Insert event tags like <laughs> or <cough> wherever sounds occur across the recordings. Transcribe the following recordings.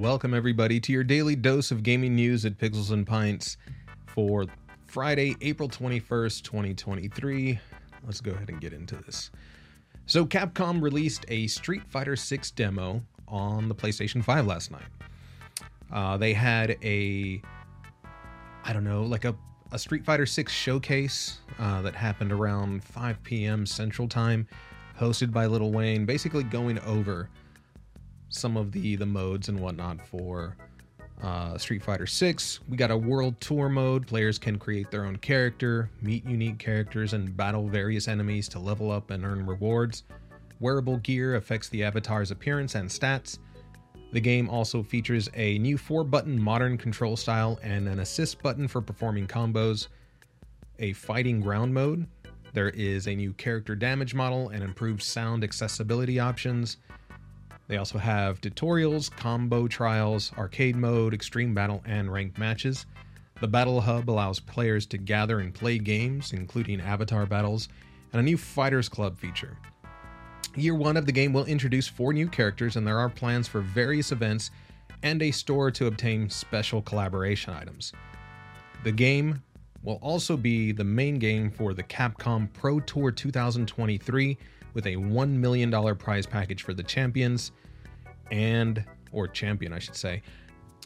Welcome, everybody, to your daily dose of gaming news at Pixels and Pints for Friday, April 21st, 2023. Let's go ahead and get into this. So, Capcom released a Street Fighter 6 demo on the PlayStation 5 last night. Uh, they had a, I don't know, like a, a Street Fighter 6 showcase uh, that happened around 5 p.m. Central Time, hosted by Lil Wayne, basically going over some of the the modes and whatnot for uh, Street Fighter 6. We got a world tour mode. Players can create their own character, meet unique characters, and battle various enemies to level up and earn rewards. Wearable gear affects the avatar's appearance and stats. The game also features a new 4 button modern control style and an assist button for performing combos, a fighting ground mode. There is a new character damage model and improved sound accessibility options. They also have tutorials, combo trials, arcade mode, extreme battle, and ranked matches. The Battle Hub allows players to gather and play games, including avatar battles, and a new Fighters Club feature. Year one of the game will introduce four new characters, and there are plans for various events and a store to obtain special collaboration items. The game will also be the main game for the Capcom Pro Tour 2023 with a $1 million prize package for the champions and or champion I should say.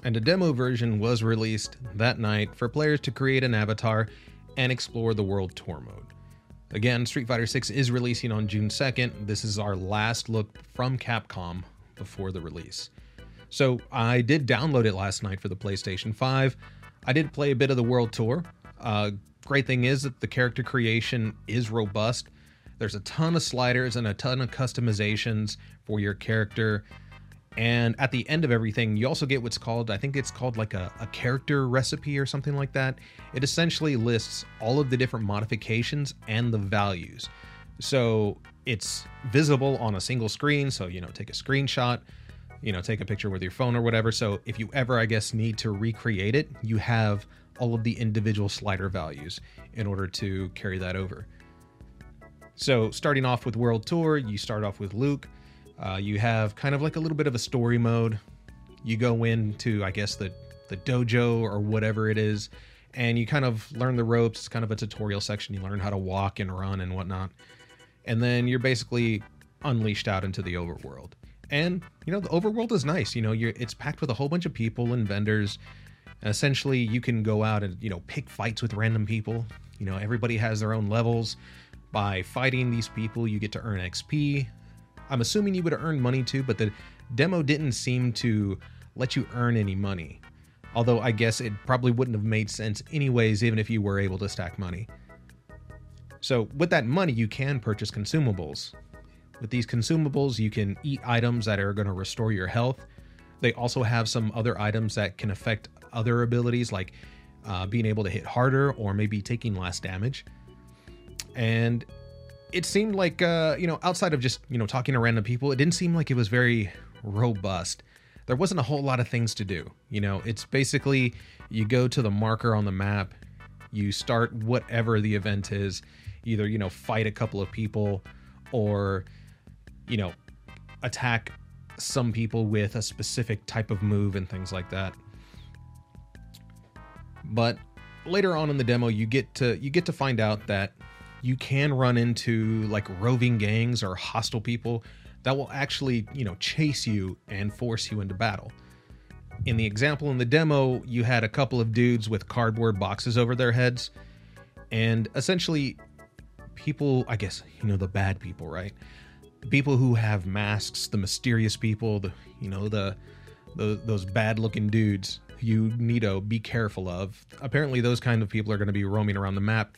And a demo version was released that night for players to create an avatar and explore the world tour mode. Again, Street Fighter 6 is releasing on June 2nd. This is our last look from Capcom before the release. So, I did download it last night for the PlayStation 5. I did play a bit of the world tour. Uh, great thing is that the character creation is robust. There's a ton of sliders and a ton of customizations for your character. And at the end of everything, you also get what's called, I think it's called like a, a, character recipe or something like that. It essentially lists all of the different modifications and the values. So it's visible on a single screen. So, you know, take a screenshot, you know, take a picture with your phone or whatever. So if you ever, I guess, need to recreate it, you have all of the individual slider values in order to carry that over. So starting off with World Tour, you start off with Luke uh, you have kind of like a little bit of a story mode. You go into, I guess, the the dojo or whatever it is, and you kind of learn the ropes. It's kind of a tutorial section. You learn how to walk and run and whatnot, and then you're basically unleashed out into the overworld. And you know, the overworld is nice. You know, you're it's packed with a whole bunch of people and vendors. And essentially, you can go out and you know pick fights with random people. You know, everybody has their own levels. By fighting these people, you get to earn XP. I'm assuming you would have earned money too, but the demo didn't seem to let you earn any money. Although I guess it probably wouldn't have made sense anyways, even if you were able to stack money. So, with that money, you can purchase consumables. With these consumables, you can eat items that are going to restore your health. They also have some other items that can affect other abilities, like uh, being able to hit harder or maybe taking less damage. And it seemed like uh, you know outside of just you know talking to random people it didn't seem like it was very robust. There wasn't a whole lot of things to do you know? It's basically you go to the marker on the map you start whatever the event is either you know fight a couple of people or you know attack some people with a specific type of move and things like that. But later on in the demo you get to you get to find out that you can run into like roving gangs or hostile people that will actually, you know, chase you and force you into battle. In the example in the demo, you had a couple of dudes with cardboard boxes over their heads, and essentially, people, I guess, you know, the bad people, right? The people who have masks, the mysterious people, the, you know, the, the those bad looking dudes you need to be careful of. Apparently, those kind of people are going to be roaming around the map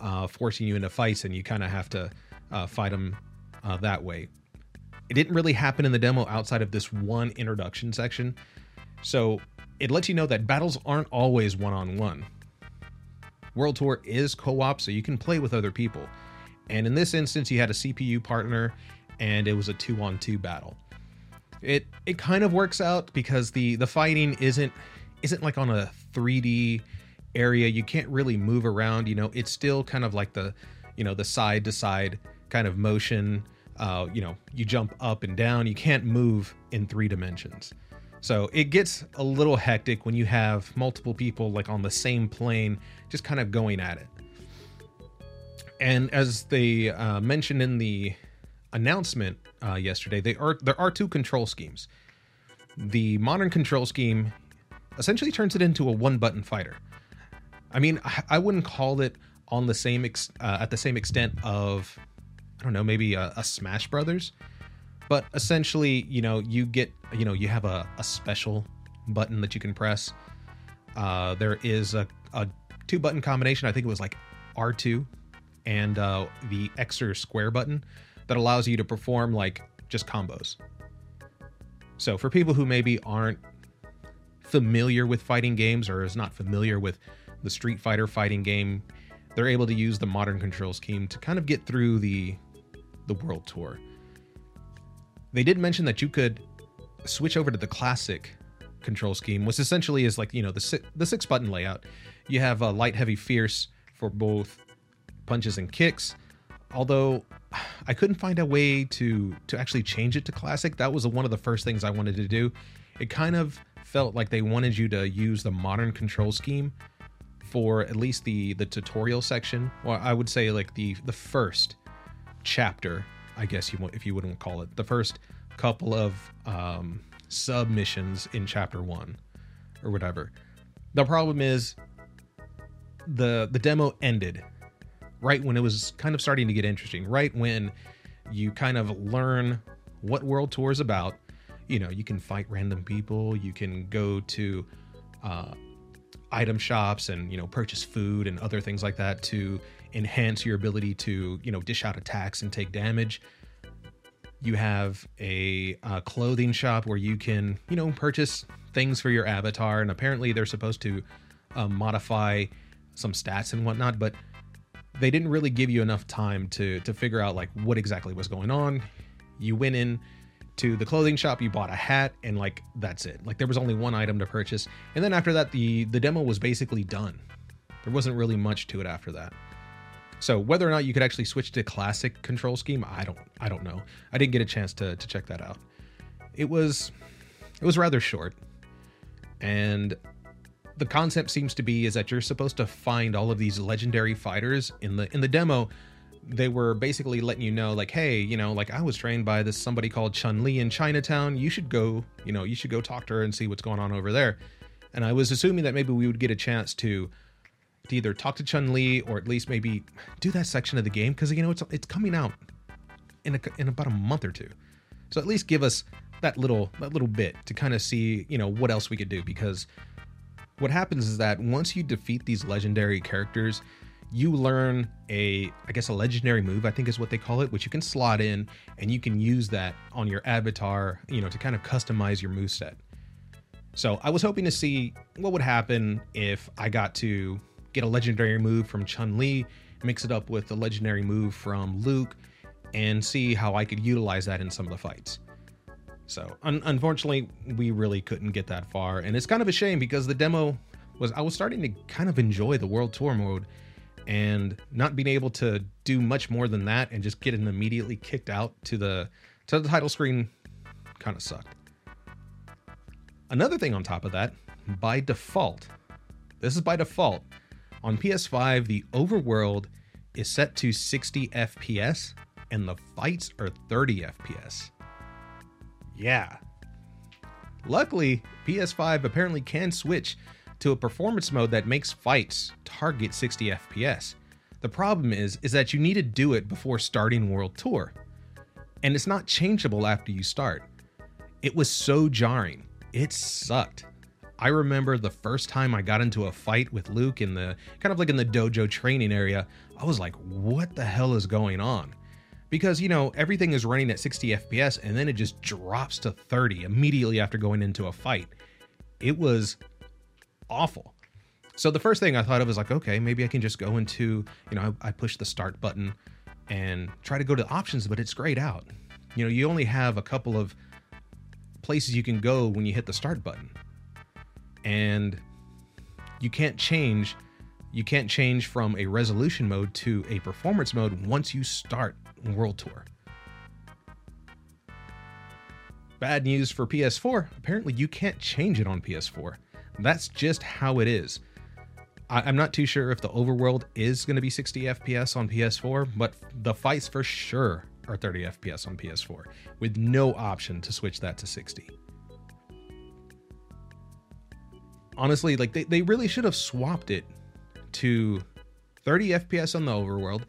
uh, forcing you into fights, and you kind of have to uh, fight them uh, that way. It didn't really happen in the demo outside of this one introduction section, so it lets you know that battles aren't always one on one. World Tour is co op, so you can play with other people. And in this instance, you had a CPU partner, and it was a two on two battle. It it kind of works out because the the fighting isn't isn't like on a 3D area you can't really move around you know it's still kind of like the you know the side to side kind of motion uh, you know you jump up and down you can't move in three dimensions So it gets a little hectic when you have multiple people like on the same plane, just kind of going at it. And as they uh, mentioned in the announcement uh, yesterday, they are there are two control schemes. The modern control scheme essentially turns it into a one-button fighter. I mean, I wouldn't call it on the same ex- uh, at the same extent of I don't know, maybe a, a Smash Brothers, but essentially, you know, you get you know you have a, a special button that you can press. Uh, there is a, a two button combination. I think it was like R2 and uh, the X or square button that allows you to perform like just combos. So for people who maybe aren't familiar with fighting games or is not familiar with the Street Fighter fighting game, they're able to use the modern control scheme to kind of get through the the world tour. They did mention that you could switch over to the classic control scheme, which essentially is like you know the six, the six button layout. You have a light, heavy, fierce for both punches and kicks. Although I couldn't find a way to to actually change it to classic. That was one of the first things I wanted to do. It kind of felt like they wanted you to use the modern control scheme for at least the the tutorial section, or I would say like the the first chapter, I guess you if you wouldn't call it the first couple of um, submissions in chapter one or whatever. The problem is the the demo ended right when it was kind of starting to get interesting, right when you kind of learn what World Tour is about. You know, you can fight random people, you can go to uh, item shops and you know purchase food and other things like that to enhance your ability to you know dish out attacks and take damage. You have a uh, clothing shop where you can you know purchase things for your avatar and apparently they're supposed to uh, modify some stats and whatnot but they didn't really give you enough time to to figure out like what exactly was going on. You went in to the clothing shop you bought a hat and like that's it. Like there was only one item to purchase. And then after that the the demo was basically done. There wasn't really much to it after that. So whether or not you could actually switch to classic control scheme i don't i don't know. I didn't get a chance to to check that out. It was it was rather short. And the concept seems to be is that you're supposed to find all of these legendary fighters in the in the demo they were basically letting you know like hey you know like i was trained by this somebody called chun li in chinatown. You should go you know you should go talk to her and see what's going on over there. And i was assuming that maybe we would get a chance to to either talk to chun li or at least maybe do that section of the game. Because you know it's it's coming out in a, in about a month or two. So at least give us that little that little bit to kind of see you know what else we could do. Because what happens is that once you defeat these legendary characters you learn a i guess a legendary move i think is what they call it which you can slot in and you can use that on your avatar you know to kind of customize your move set. So i was hoping to see what would happen if i got to get a legendary move from chun li mix it up with a legendary move from luke and see how i could utilize that in some of the fights. So un- unfortunately we really couldn't get that far and it's kind of a shame because the demo was i was starting to kind of enjoy the world tour mode and not being able to do much more than that and just getting immediately kicked out to the to the title screen kind of sucked. Another thing on top of that, by default, this is by default, on PS5 the overworld is set to 60 FPS and the fights are 30 FPS. Yeah. Luckily, PS5 apparently can switch to a performance mode that makes fights target 60 FPS. The problem is is that you need to do it before starting World Tour. And it's not changeable after you start. It was so jarring. It sucked. I remember the first time I got into a fight with Luke in the kind of like in the dojo training area, I was like, what the hell is going on? Because, you know, everything is running at 60 FPS and then it just drops to 30 immediately after going into a fight. It was awful. So the first thing I thought of was like, okay, maybe I can just go into, you know, I, I push the start button and try to go to options, but it's grayed out. You know, you only have a couple of places you can go when you hit the start button. And you can't change you can't change from a resolution mode to a performance mode once you start World Tour. bad news for PS4. Apparently, you can't change it on PS4. That's just how it is. I, am not too sure if the overworld is going to be 60 FPS on PS4, but the fights for sure are 30 FPS on PS4 with no option to switch that to 60. Honestly, like they, they really should have swapped it to 30 FPS on the overworld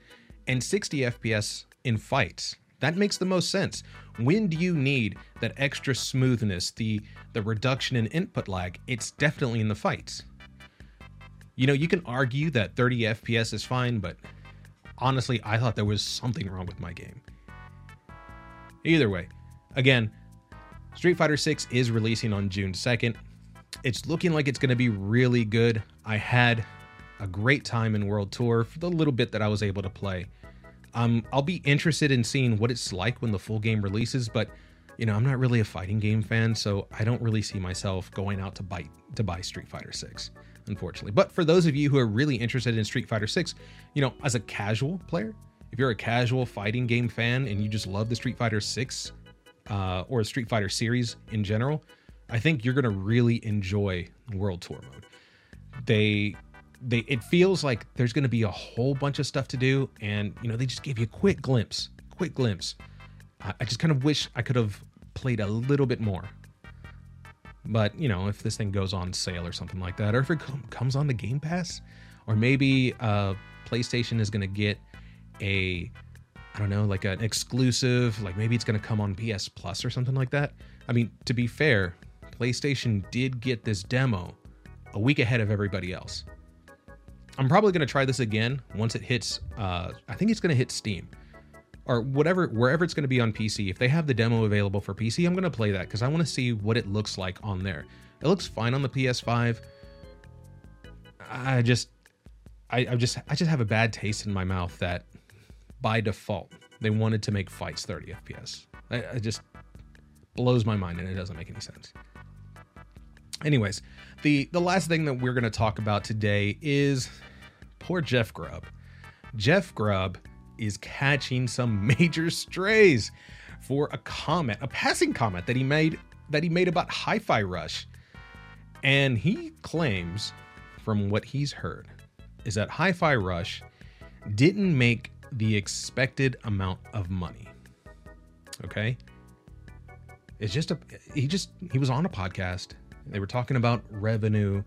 and 60 FPS in fights. That makes the most sense. When do you need that extra smoothness, the the reduction in input lag? It's definitely in the fights. You know, you can argue that 30 FPS is fine, but honestly, I thought there was something wrong with my game. Either way, again, Street Fighter 6 is releasing on June 2nd. It's looking like it's going to be really good. I had a great time in World Tour for the little bit that I was able to play. Um, I'll be interested in seeing what it's like when the full game releases, but you know, I'm not really a fighting game fan, so I don't really see myself going out to buy to buy Street Fighter 6, unfortunately. But for those of you who are really interested in Street Fighter 6, you know, as a casual player, if you're a casual fighting game fan and you just love the Street Fighter 6 uh, or Street Fighter series in general, I think you're gonna really enjoy World Tour mode. They they it feels like there's going to be a whole bunch of stuff to do and you know they just gave you a quick glimpse quick glimpse. I, I just kind of wish i could have played a little bit more. But you know if this thing goes on sale or something like that or if it com- comes on the game pass or maybe uh playstation is going to get a i don't know like an exclusive like maybe it's going to come on ps plus or something like that. I mean to be fair playstation did get this demo a week ahead of everybody else I'm probably going to try this again once it hits. Uh, I think it's going to hit Steam or whatever, wherever it's going to be on PC. If they have the demo available for PC, I'm going to play that because I want to see what it looks like on there. It looks fine on the PS5. I just, I, I just, I just have a bad taste in my mouth that by default they wanted to make fights 30 FPS. It just blows my mind and it doesn't make any sense. Anyways, the the last thing that we're going to talk about today is poor Jeff Grubb. Jeff Grubb is catching some <laughs> major strays for a comment, a passing comment that he made that he made about Hi-Fi Rush. And he claims from what he's heard is that Hi-Fi Rush didn't make the expected amount of money. Okay? It's just a he just he was on a podcast they were talking about revenue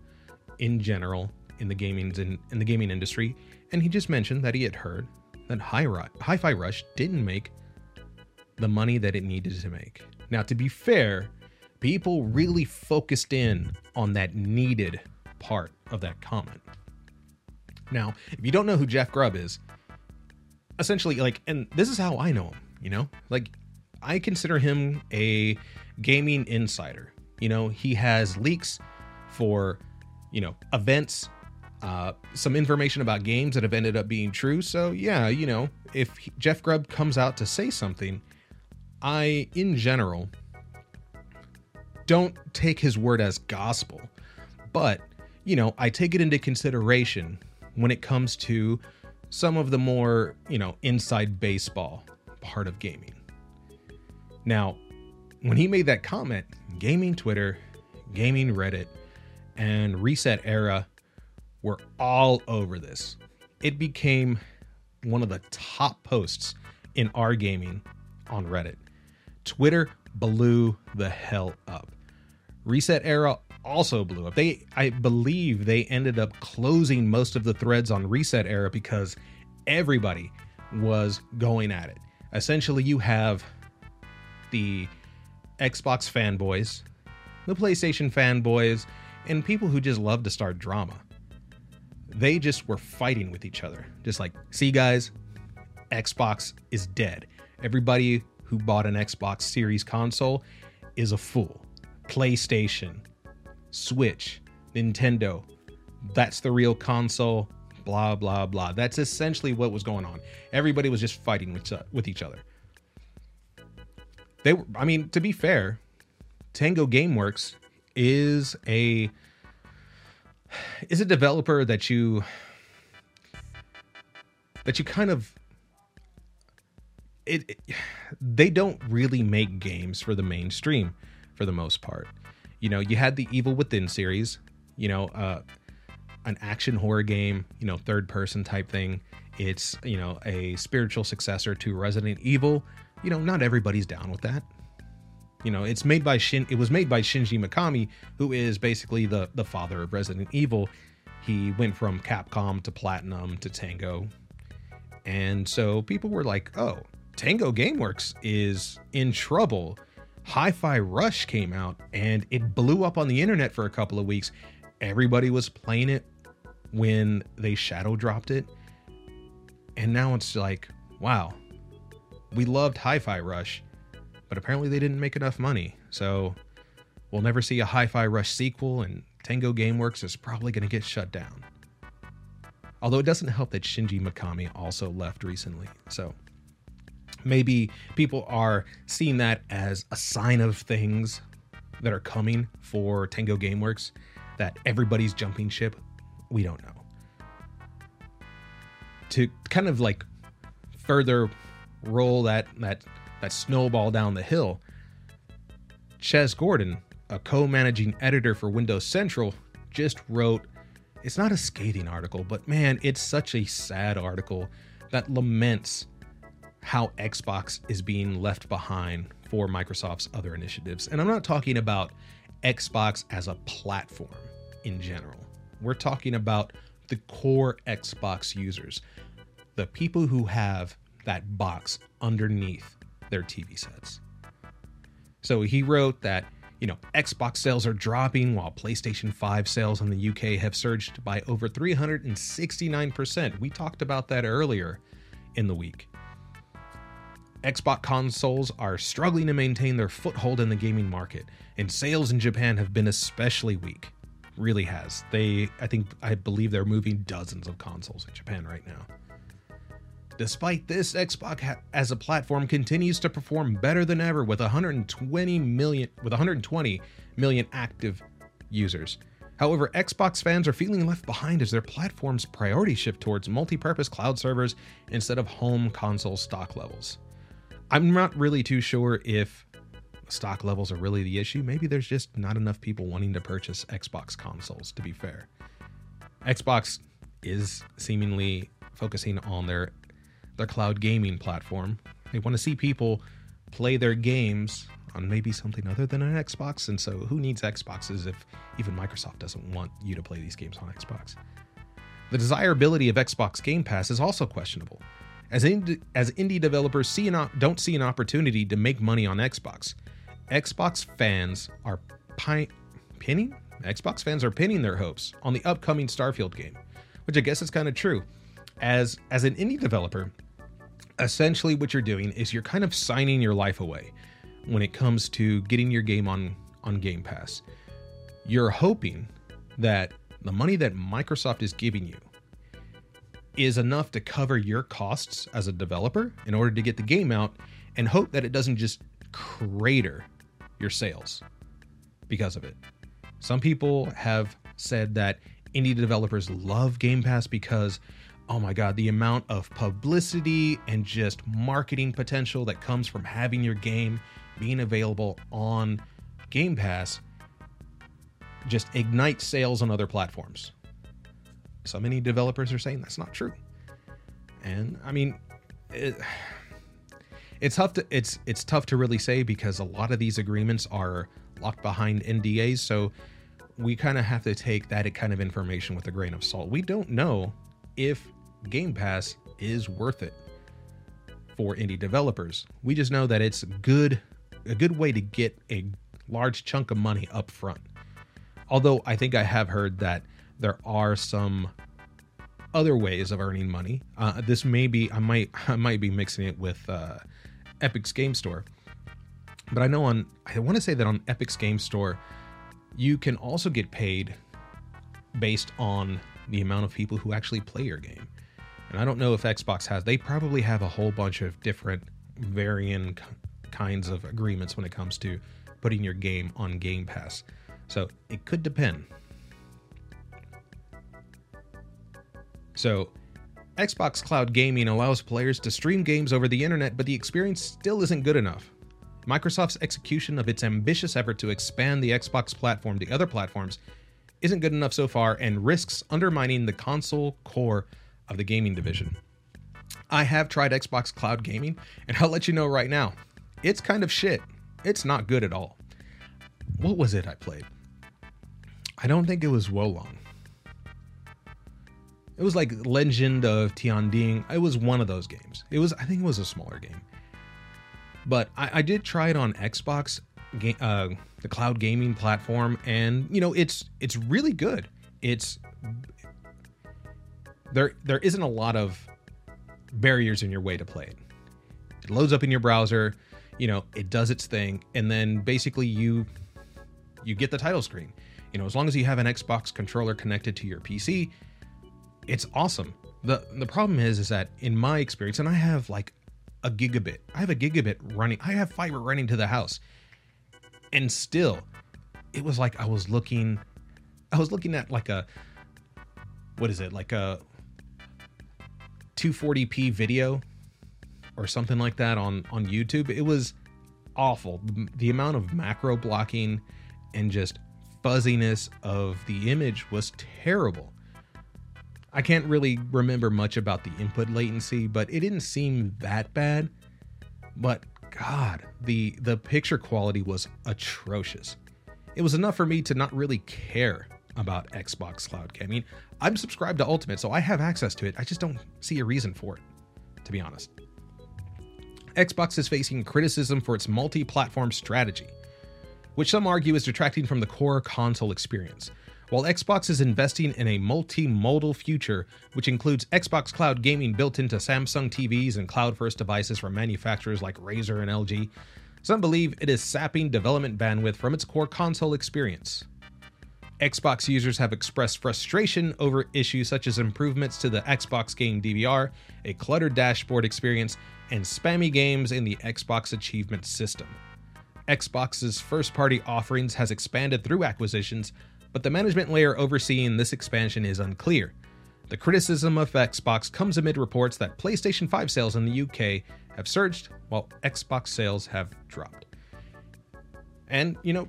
in general in the gaming in, in the gaming industry, and he just mentioned that he had heard that Hi Hi-Fi Rush didn't make the money that it needed to make. Now, to be fair, people really focused in on that needed part of that comment. Now, if you don't know who Jeff Grubb is, essentially, like, and this is how I know him, you know, like, I consider him a gaming insider. You know, he has leaks for, you know, events, uh, some information about games that have ended up being true. So, yeah, you know, if he, Jeff Grubb comes out to say something, I, in general, don't take his word as gospel. But, you know, I take it into consideration when it comes to some of the more, you know, inside baseball part of gaming. Now, when he made that comment, gaming Twitter, gaming Reddit, and ResetEra were all over this. It became one of the top posts in our gaming on Reddit. Twitter blew the hell up. ResetEra also blew up. They I believe they ended up closing most of the threads on ResetEra because everybody was going at it. Essentially you have the Xbox fanboys, the PlayStation fanboys, and people who just love to start drama. They just were fighting with each other. Just like, see, guys, Xbox is dead. Everybody who bought an Xbox Series console is a fool. PlayStation, Switch, Nintendo, that's the real console, blah, blah, blah. That's essentially what was going on. Everybody was just fighting with, with each other they were, I mean, to be fair, Tango Gameworks is a is a developer that you that you kind of it, it they don't really make games for the mainstream for the most part. You know, you had the Evil Within series, you know, uh, an action horror game, you know, third person type thing. It's, you know, a spiritual successor to Resident Evil. You know, not everybody's down with that. You know, it's made by Shin it was made by Shinji Mikami, who is basically the the father of Resident Evil. He went from Capcom to Platinum to Tango. And so people were like, "Oh, Tango Gameworks is in trouble." Hi-Fi Rush came out and it blew up on the internet for a couple of weeks. Everybody was playing it when they shadow dropped it. And now it's like, wow, we loved Hi Fi Rush, but apparently they didn't make enough money. So we'll never see a Hi Fi Rush sequel, and Tango Gameworks is probably going to get shut down. Although it doesn't help that Shinji Mikami also left recently. So maybe people are seeing that as a sign of things that are coming for Tango Gameworks, that everybody's jumping ship. We don't know. To kind of like further roll that that that snowball down the hill, Jez Corden, a co-managing editor for Windows Central, just wrote it's not a scathing article, but man, it's such a sad article that laments how Xbox is being left behind for Microsoft's other initiatives. And I'm not talking about Xbox as a platform in general. We're talking about the core Xbox users, the people who have that box underneath their TV sets. So he wrote that, you know, Xbox sales are dropping while PlayStation 5 sales in the UK have surged by over 369%. We talked about that earlier in the week. Xbox consoles are struggling to maintain their foothold in the gaming market, and sales in Japan have been especially weak. Really has. They, I think, I believe they're moving dozens of consoles in Japan right now. Despite this, Xbox as a platform continues to perform better than ever with 120 million with 120 million active users. However, Xbox fans are feeling left behind as their platform's priority shift towards multi-purpose cloud servers instead of home console stock levels. I'm not really too sure if stock levels are really the issue. Maybe there's just not enough people wanting to purchase Xbox consoles, to be fair. Xbox is seemingly focusing on their their cloud gaming platform. They want to see people play their games on maybe something other than an Xbox. And so, who needs Xboxes if even Microsoft doesn't want you to play these games on Xbox? The desirability of Xbox Game Pass is also questionable, as indie, as indie developers see an, don't see an opportunity to make money on Xbox. Xbox fans are pi- pinning. Xbox fans are pinning their hopes on the upcoming Starfield game, which I guess is kind of true. As as an indie developer, essentially what you're doing is you're kind of signing your life away when it comes to getting your game on on Game Pass. You're hoping that the money that Microsoft is giving you is enough to cover your costs as a developer in order to get the game out and hope that it doesn't just crater your sales because of it. Some people have said that indie developers love Game Pass because oh my god, the amount of publicity and just marketing potential that comes from having your game being available on Game Pass just ignites sales on other platforms. So many developers are saying that's not true. And I mean, it, it's tough to it's it's tough to really say because a lot of these agreements are locked behind NDAs, so we kind of have to take that kind of information with a grain of salt. We don't know if Game Pass is worth it for indie developers. We just know that it's good a good way to get a large chunk of money up front. Although I think I have heard that there are some other ways of earning money. Uh, this may be I might <laughs> I might be mixing it with uh, Epic's Game Store, but I know on I want to say that on Epic's Game Store, you can also get paid based on the amount of people who actually play your game. And I don't know if Xbox has. They probably have a whole bunch of different varying kinds of agreements when it comes to putting your game on Game Pass. So it could depend. So Xbox Cloud Gaming allows players to stream games over the internet, but the experience still isn't good enough. Microsoft's execution of its ambitious effort to expand the Xbox platform to other platforms isn't good enough so far and risks undermining the console core of the gaming division. I have tried Xbox Cloud Gaming, and <laughs> I'll let you know right now, it's kind of shit. It's not good at all. What was it I played? I don't think it was Wo Long. It was like Legend of Tian Ding. It was one of those games. It was, I think it was a smaller game. But I, I did try it on Xbox, uh, the cloud gaming platform, and you know it's it's really good. It's there there isn't a lot of barriers in your way to play it. It loads up in your browser, you know, it does its thing, and then basically you you get the title screen. You know, as long as you have an Xbox controller connected to your PC, it's awesome. The the problem is is that in my experience, and I have like a gigabit. I have a gigabit running. I have fiber running to the house. And still, it was like I was looking I was looking at like a what is it? Like a 240p video or something like that on on YouTube. It was awful. The, the amount of macro blocking and just fuzziness of the image was terrible. I can't really remember much about the input latency, but it didn't seem that bad. But god, the the picture quality was atrocious. It was enough for me to not really care about Xbox Cloud Gaming. I'm subscribed to Ultimate, so I have access to it. I just don't see a reason for it, to be honest. Xbox is facing criticism for its multi platform strategy, which some argue is detracting from the core console experience. While Xbox is investing in a multimodal future, which includes Xbox Cloud gaming built into Samsung TVs and cloud first devices from manufacturers like Razer and LG, some believe it is sapping development bandwidth from its core console experience. Xbox users have expressed frustration over issues such as improvements to the Xbox Game DVR, a cluttered dashboard experience, and spammy games in the Xbox Achievement System. Xbox's first party offerings has expanded through acquisitions, but the management layer overseeing this expansion is unclear. The criticism of Xbox comes amid reports that PlayStation 5 sales in the UK have surged while Xbox sales have dropped. And, you know,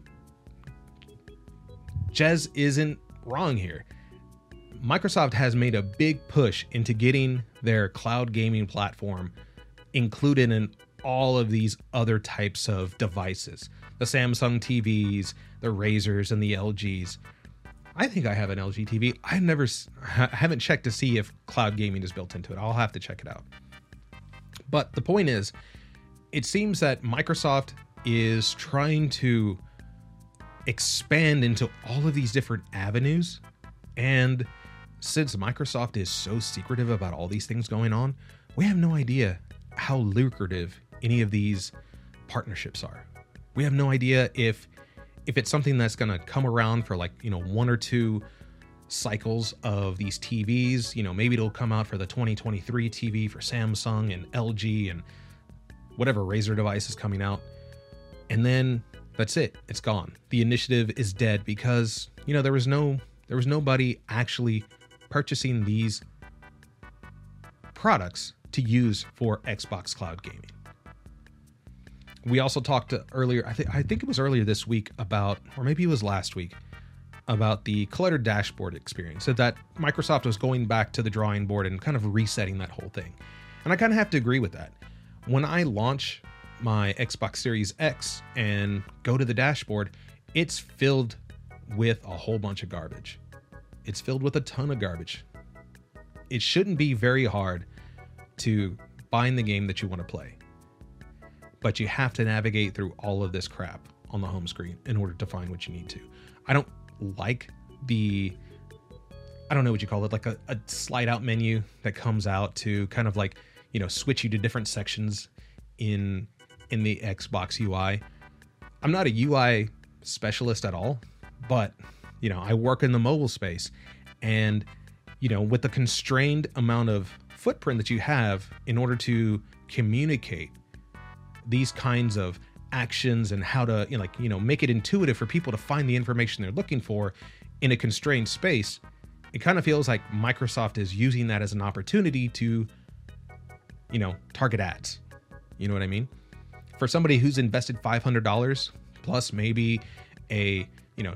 Jez isn't wrong here. Microsoft has made a big push into getting their cloud gaming platform included in all of these other types of devices the Samsung TVs, the Razers, and the LGs. I think I have an LG TV. I never I haven't checked to see if cloud gaming is built into it. I'll have to check it out. But the point is, it seems that Microsoft is trying to expand into all of these different avenues. And since Microsoft is so secretive about all these things going on, we have no idea how lucrative any of these partnerships are. We have no idea if if it's something that's going to come around for like, you know, one or two cycles of these TVs, you know, maybe it'll come out for the 2023 TV for Samsung and LG and whatever Razer device is coming out. And then that's it. It's gone. The initiative is dead because, you know, there was no there was nobody actually purchasing these products to use for Xbox Cloud Gaming we also talked earlier. I think I think it was earlier this week about, or maybe it was last week, about the cluttered dashboard experience. That Microsoft was going back to the drawing board and kind of resetting that whole thing. And I kind of have to agree with that. When I launch my Xbox Series X and go to the dashboard, it's filled with a whole bunch of garbage. It's filled with a ton of garbage. It shouldn't be very hard to find the game that you want to play but you have to navigate through all of this crap on the home screen in order to find what you need to. I don't like the I don't know what you call it, like a, a slide out menu that comes out to kind of like, you know, switch you to different sections in in the Xbox UI. I'm not a UI specialist at all, but you know, I work in the mobile space and you know, with the constrained amount of footprint that you have in order to communicate these kinds of actions and how to you know, like you know make it intuitive for people to find the information they're looking for in a constrained space it kind of feels like Microsoft is using that as an opportunity to, you know, target ads. You know what I mean? For somebody who's invested $500 plus maybe a, you know,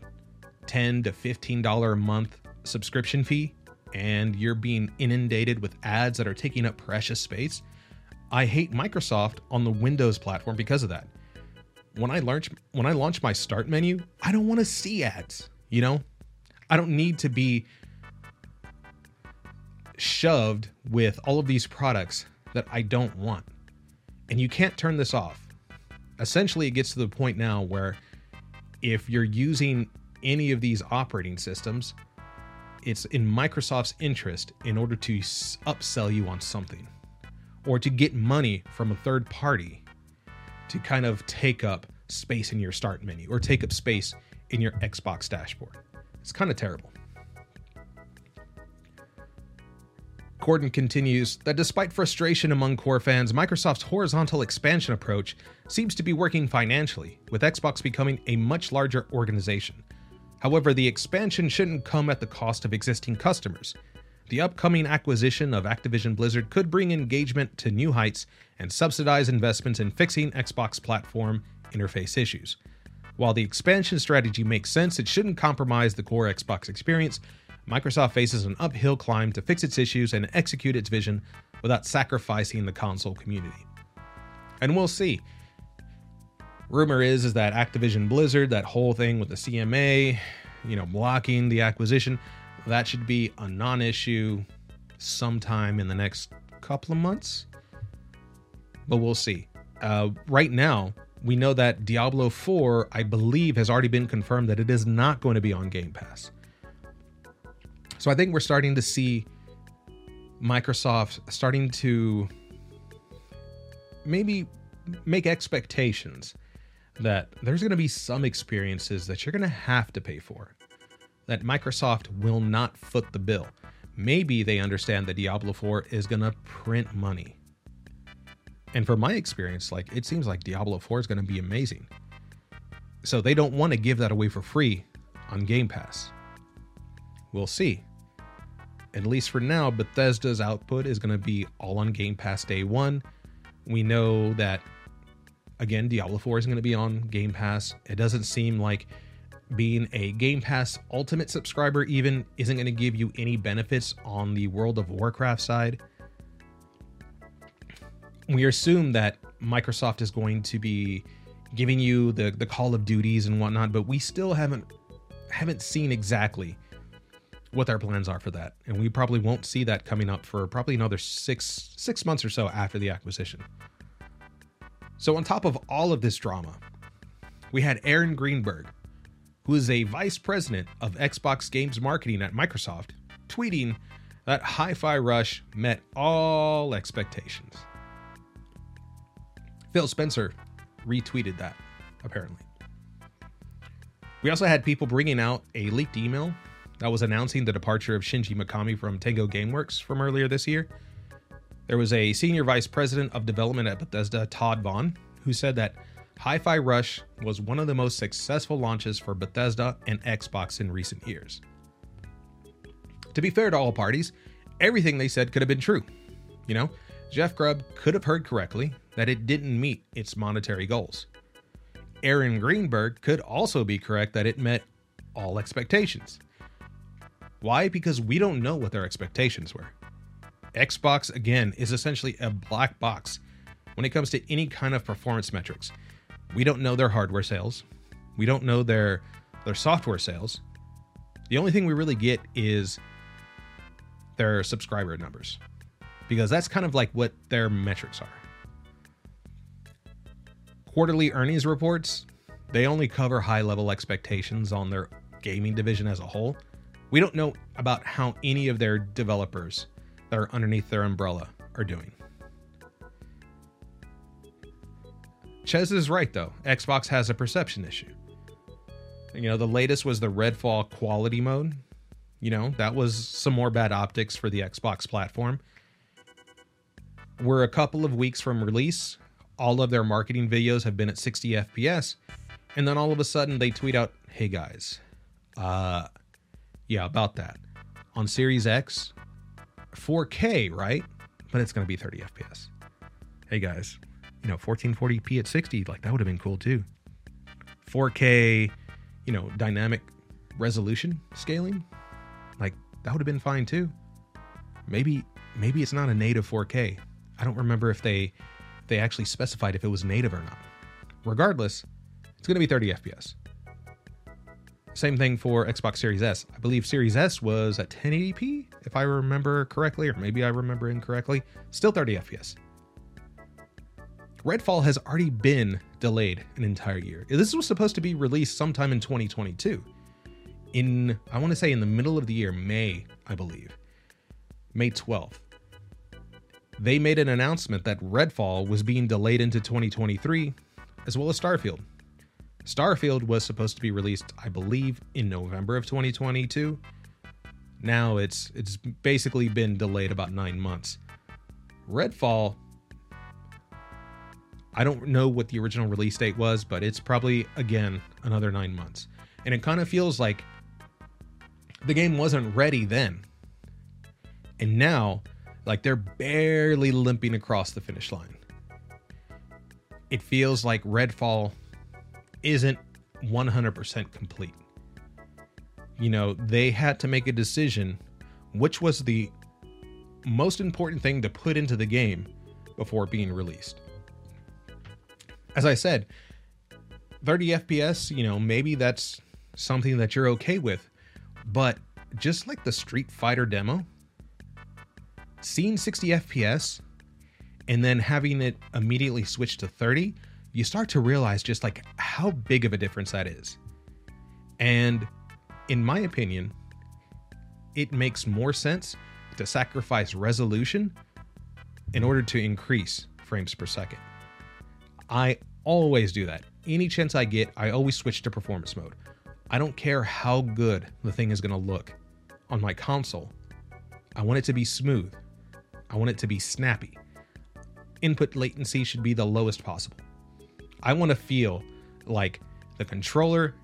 10 to $15 a month subscription fee and you're being inundated with ads that are taking up precious space, I hate Microsoft on the Windows platform because of that. When I launch when I launch my start menu, I don't want to see ads, you know? I don't need to be shoved with all of these products that I don't want. And you can't turn this off. Essentially, it gets to the point now where if you're using any of these operating systems, it's in Microsoft's interest in order to upsell you on something or to get money from a third party to kind of take up space in your start menu or take up space in your Xbox dashboard. It's kind of terrible. Corden continues that despite frustration among core fans, Microsoft's horizontal expansion approach seems to be working financially, with Xbox becoming a much larger organization. However, the expansion shouldn't come at the cost of existing customers. The upcoming acquisition of Activision Blizzard could bring engagement to new heights and subsidize investments in fixing Xbox platform interface issues. While the expansion strategy makes sense, it shouldn't compromise the core Xbox experience. Microsoft faces an uphill climb to fix its issues and execute its vision without sacrificing the console community. And we'll see rumor is is that Activision Blizzard, that whole thing with the CMA, you know, blocking the acquisition, that should be a non-issue sometime in the next couple of months. But we'll see. Uh, right now, we know that Diablo 4, I believe, has already been confirmed that it is not going to be on Game Pass. So I think we're starting to see Microsoft starting to maybe make expectations that there's going to be some experiences that you're going to have to pay for, that Microsoft will not foot the bill. Maybe they understand that Diablo 4 is going to print money. And from my experience, like it seems like Diablo 4 is going to be amazing. So they don't want to give that away for free on Game Pass. We'll see. At least for now, Bethesda's output is going to be all on Game Pass day one. We know that again, Diablo 4 is going to be on Game Pass. It doesn't seem like being a Game Pass Ultimate subscriber even isn't going to give you any benefits on the World of Warcraft side. We assume that Microsoft is going to be giving you the the Call of Duties and whatnot, but we still haven't haven't seen exactly what their plans are for that, and we probably won't see that coming up for probably another six six months or so after the acquisition. So, on top of all of this drama, we had Aaron Greenberg, who is a vice president of Xbox Games Marketing at Microsoft, tweeting that Hi Fi Rush met all expectations. Phil Spencer retweeted that, apparently. We also had people bringing out a leaked email that was announcing the departure of Shinji Mikami from Tango Gameworks from earlier this year. There was a senior vice president of development at Bethesda, Todd Vaughn, who said that Hi Fi Rush was one of the most successful launches for Bethesda and Xbox in recent years. To be fair to all parties, everything they said could have been true. You know, Jeff Grubb could have heard correctly that it didn't meet its monetary goals. Aaron Greenberg could also be correct that it met all expectations. Why? Because we don't know what their expectations were. Xbox, again, is essentially a black box when it comes to any kind of performance metrics. We don't know their hardware sales. We don't know their their software sales. The only thing we really get is their subscriber numbers. Because that's kind of like what their metrics are. Quarterly earnings reports, they only cover high level expectations on their gaming division as a whole. We don't know about how any of their developers that are underneath their umbrella are doing. Jez is right though. Xbox has a perception issue. You know, the latest was the Redfall quality mode. You know, that was some more bad optics for the Xbox platform. We're a couple of weeks from release. All of their marketing videos have been at 60 FPS. And then all of a sudden they tweet out, hey guys, uh, yeah, about that. on Series X, 4K, right? But it's going to be 30 FPS. Hey guys, you know, 1440p at 60, like that would have been cool too. 4K, you know, dynamic resolution scaling, like that would have been fine too. Maybe maybe it's not a native 4K. I don't remember if they they actually specified if it was native or not. Regardless, it's going to be 30 FPS. Same thing for Xbox Series S. I believe Series S was at 1080p, if I remember correctly, or maybe I remember incorrectly. Still 30 FPS. Redfall has already been delayed an entire year. This was supposed to be released sometime in 2022. In, I want to say, in the middle of the year, May, I believe. May 12th. They made an announcement that Redfall was being delayed into 2023, as well as Starfield. Starfield was supposed to be released, I believe, in November of 2022. Now it's it's basically been delayed about 9 months. Redfall I don't know what the original release date was, but it's probably again another 9 months. And it kind of feels like the game wasn't ready then. And now like they're barely limping across the finish line. It feels like Redfall isn't 100% complete. You know, they had to make a decision which was the most important thing to put into the game before being released. As I said, 30 FPS, you know, maybe that's something that you're okay with, but just like the Street Fighter demo, seeing 60 FPS and then having it immediately switch to 30 you start to realize just like how big of a difference that is. And in my opinion, it makes more sense to sacrifice resolution in order to increase frames per second. I always do that. Any chance I get, I always switch to performance mode. I don't care how good the thing is going to look on my console. I want it to be smooth. I want it to be snappy. Input latency should be the lowest possible. I want to feel like the controller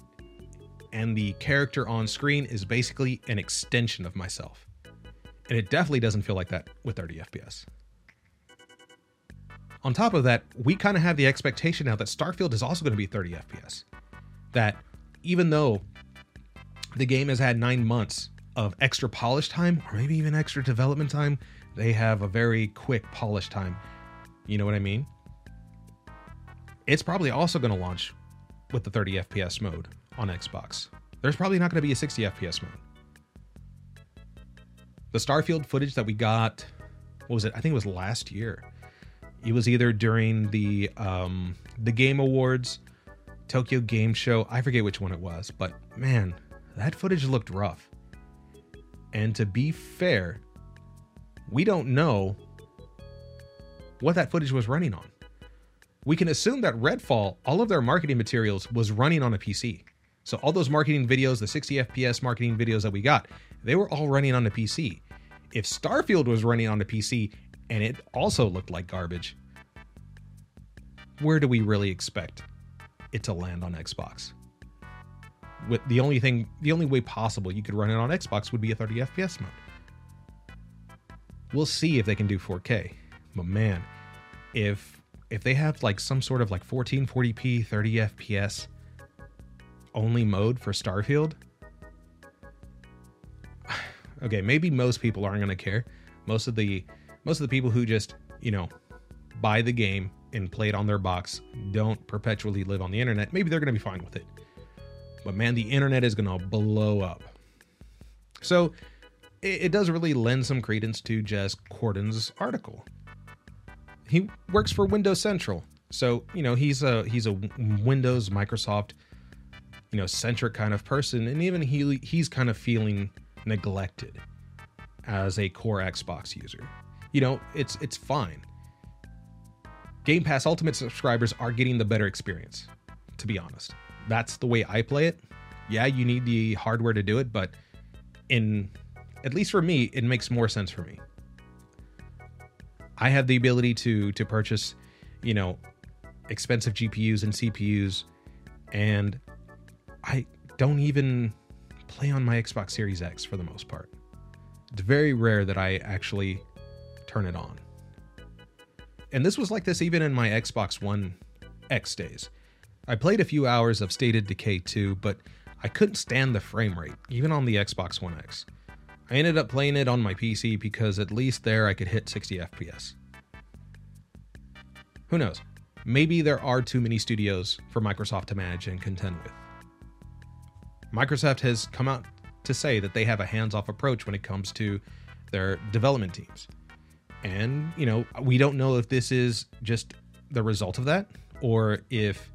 and the character on screen is basically an extension of myself. And it definitely doesn't feel like that with 30 FPS. On top of that, we kind of have the expectation now that Starfield is also going to be 30 FPS. That even though the game has had nine months of extra polish time, or maybe even extra development time, they have a very quick polish time. You know what I mean? It's probably also going to launch with the 30 FPS mode on Xbox. There's probably not going to be a 60 FPS mode. The Starfield footage that we got, what was it? I think it was last year. It was either during the um, the Game Awards, Tokyo Game Show. I forget which one it was, but man, that footage looked rough. And to be fair, we don't know what that footage was running on we can assume that Redfall, all of their marketing materials was running on a PC. So all those marketing videos, the 60 FPS marketing videos that we got, they were all running on a PC. If Starfield was running on a PC and it also looked like garbage, where do we really expect it to land on Xbox? With the only thing, the only way possible you could run it on Xbox would be a 30 FPS mode. We'll see if they can do 4K. But man, if if they have like some sort of like 1440p 30 fps only mode for starfield <sighs> okay maybe most people aren't going to care. Most of the most of the people who just you know buy the game and play it on their box don't perpetually live on the internet maybe they're going to be fine with it. But man the internet is going to blow up. So it, it does really lend some credence to Jez Corden's article he works for Windows Central. So, you know, he's a he's a Windows Microsoft you know, centric kind of person and even he he's kind of feeling neglected as a core Xbox user. You know, it's it's fine. Game Pass Ultimate subscribers are getting the better experience, to be honest. That's the way I play it. Yeah, you need the hardware to do it, but in at least for me, it makes more sense for me. I have the ability to to purchase, you know, expensive GPUs and CPUs, and I don't even play on my Xbox Series X for the most part. It's very rare that I actually turn it on. And this was like this even in my Xbox One X days. I played a few hours of State of Decay 2, but I couldn't stand the frame rate, even on the Xbox One X. I ended up playing it on my PC because at least there I could hit 60 FPS. Who knows? Maybe there are too many studios for Microsoft to manage and contend with. Microsoft has come out to say that they have a hands off approach when it comes to their development teams. And, you know, we don't know if this is just the result of that or if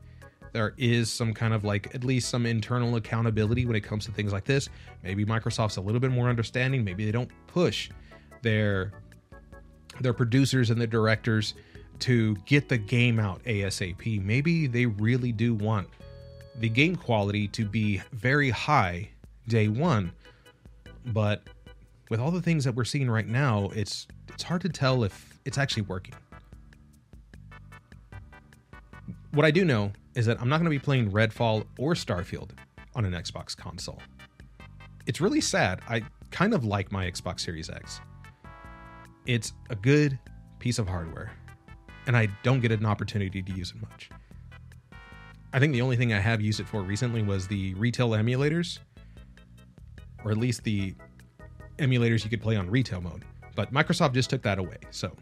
there is some kind of like at least some internal accountability when it comes to things like this. Maybe Microsoft's a little bit more understanding. Maybe they don't push their their producers and their directors to get the game out ASAP. Maybe they really do want the game quality to be very high day 1. But with all the things that we're seeing right now, it's it's hard to tell if it's actually working. What I do know is that I'm not going to be playing Redfall or Starfield on an Xbox console. It's really sad. I kind of like my Xbox Series X. It's a good piece of hardware, and I don't get an opportunity to use it much. I think the only thing I have used it for recently was the retail emulators, or at least the emulators you could play on retail mode. But Microsoft just took that away. So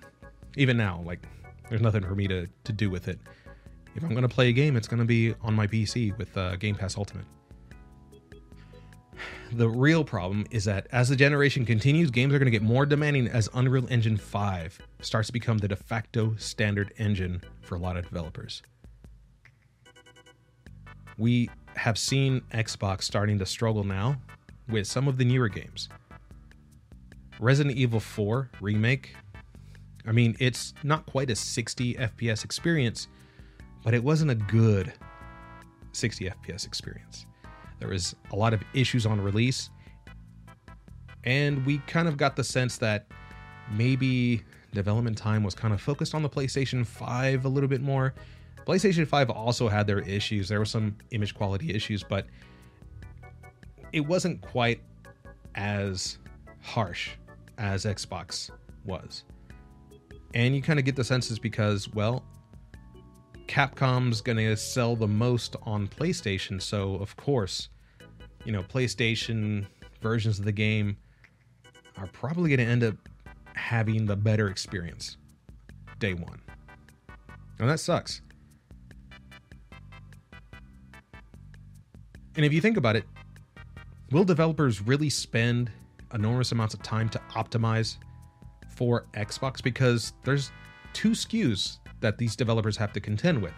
even now, like, there's nothing for me to, to do with it if I'm going to play a game, it's going to be on my PC with uh, Game Pass Ultimate. The real problem is that as the generation continues, games are going to get more demanding as Unreal Engine 5 starts to become the de facto standard engine for a lot of developers. We have seen Xbox starting to struggle now with some of the newer games. Resident Evil 4 Remake, I mean, it's not quite a 60 FPS experience, but it wasn't a good 60 FPS experience. There was a lot of issues on release, and we kind of got the sense that maybe development time was kind of focused on the PlayStation 5 a little bit more. PlayStation 5 also had their issues. There were some image quality issues, but it wasn't quite as harsh as Xbox was. And you kind of get the senses because, well, Capcom's going to sell the most on PlayStation, so of course, you know, PlayStation versions of the game are probably going to end up having the better experience day one. And that sucks. And if you think about it, will developers really spend enormous amounts of time to optimize for Xbox? Because there's two SKUs that these developers have to contend with.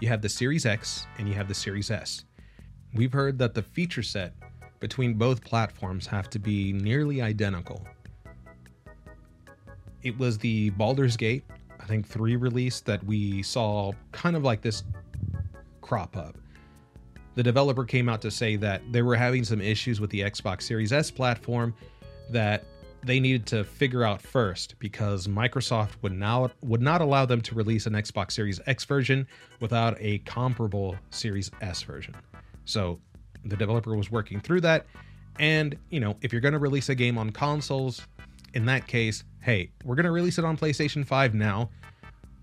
You have the Series X and you have the Series S. We've heard that the feature set between both platforms have to be nearly identical. It was the Baldur's Gate, I think 3 release that we saw kind of like this crop up. The developer came out to say that they were having some issues with the Xbox Series S platform that they needed to figure out first because Microsoft would now would not allow them to release an Xbox Series X version without a comparable Series S version. So the developer was working through that and, you know, if you're going to release a game on consoles, in that case, hey, we're going to release it on PlayStation 5 now.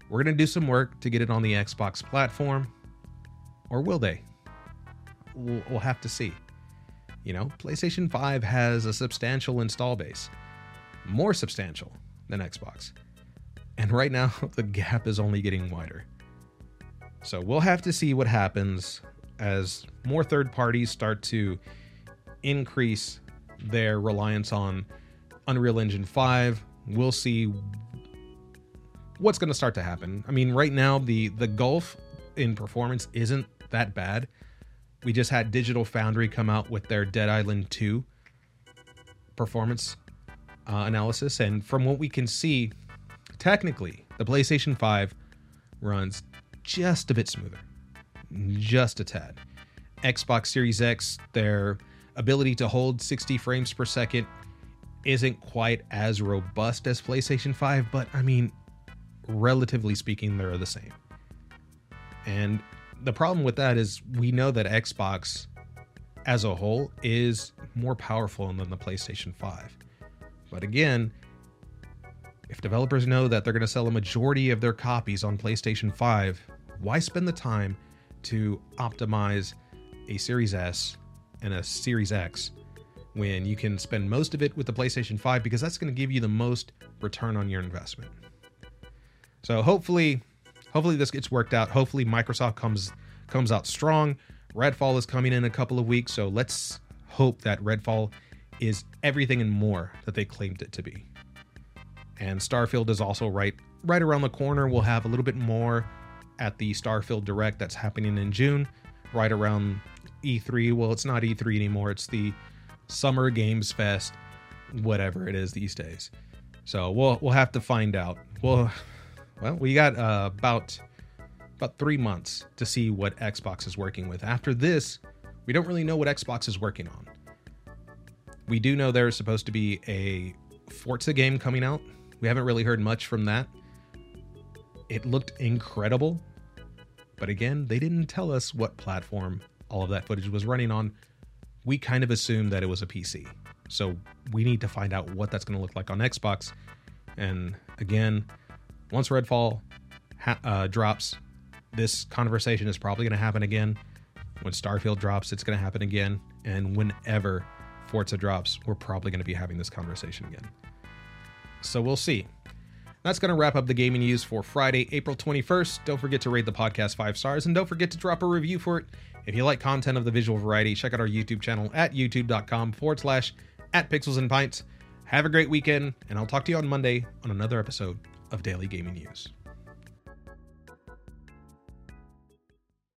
We're going to do some work to get it on the Xbox platform. Or will they? We'll, we'll have to see. You know, PlayStation 5 has a substantial install base more substantial than Xbox. And right now, <laughs> the gap is only getting wider. So we'll have to see what happens as more third parties start to increase their reliance on Unreal Engine 5. We'll see what's going to start to happen. I mean, right now the the gulf in performance isn't that bad. We just had Digital Foundry come out with their Dead Island 2 performance uh, analysis, and from what we can see, technically, the PlayStation 5 runs just a bit smoother, just a tad. Xbox Series X, their ability to hold 60 frames per second isn't quite as robust as PlayStation 5, but I mean, relatively speaking, they're the same. And the problem with that is we know that Xbox as a whole is more powerful than the PlayStation 5 But again, if developers know that they're going to sell a majority of their copies on PlayStation 5, why spend the time to optimize a Series S and a Series X when you can spend most of it with the PlayStation 5 because that's going to give you the most return on your investment. So hopefully hopefully this gets worked out. Hopefully Microsoft comes comes out strong. Redfall is coming in a couple of weeks, so let's hope that Redfall is everything and more that they claimed it to be. And Starfield is also right right around the corner. We'll have a little bit more at the Starfield Direct that's happening in June, right around E3. Well, it's not E3 anymore. It's the Summer Games Fest, whatever it is these days. So we'll we'll have to find out. Well, well, we got uh, about about three months to see what Xbox is working with. After this, we don't really know what Xbox is working on. We do know there's supposed to be a Forza game coming out. We haven't really heard much from that. It looked incredible, but again, they didn't tell us what platform all of that footage was running on. We kind of assumed that it was a PC. So we need to find out what that's going to look like on Xbox. And again, once Redfall ha- uh, drops, this conversation is probably going to happen again. When Starfield drops, it's going to happen again. And whenever Forza drops, we're probably going to be having this conversation again. So we'll see. That's going to wrap up the gaming news for Friday, April 21st. Don't forget to rate the podcast five stars and don't forget to drop a review for it. If you like content of the visual variety, check out our YouTube channel at youtube.com forward slash at pixels and pints. Have a great weekend, and I'll talk to you on Monday on another episode of Daily Gaming News.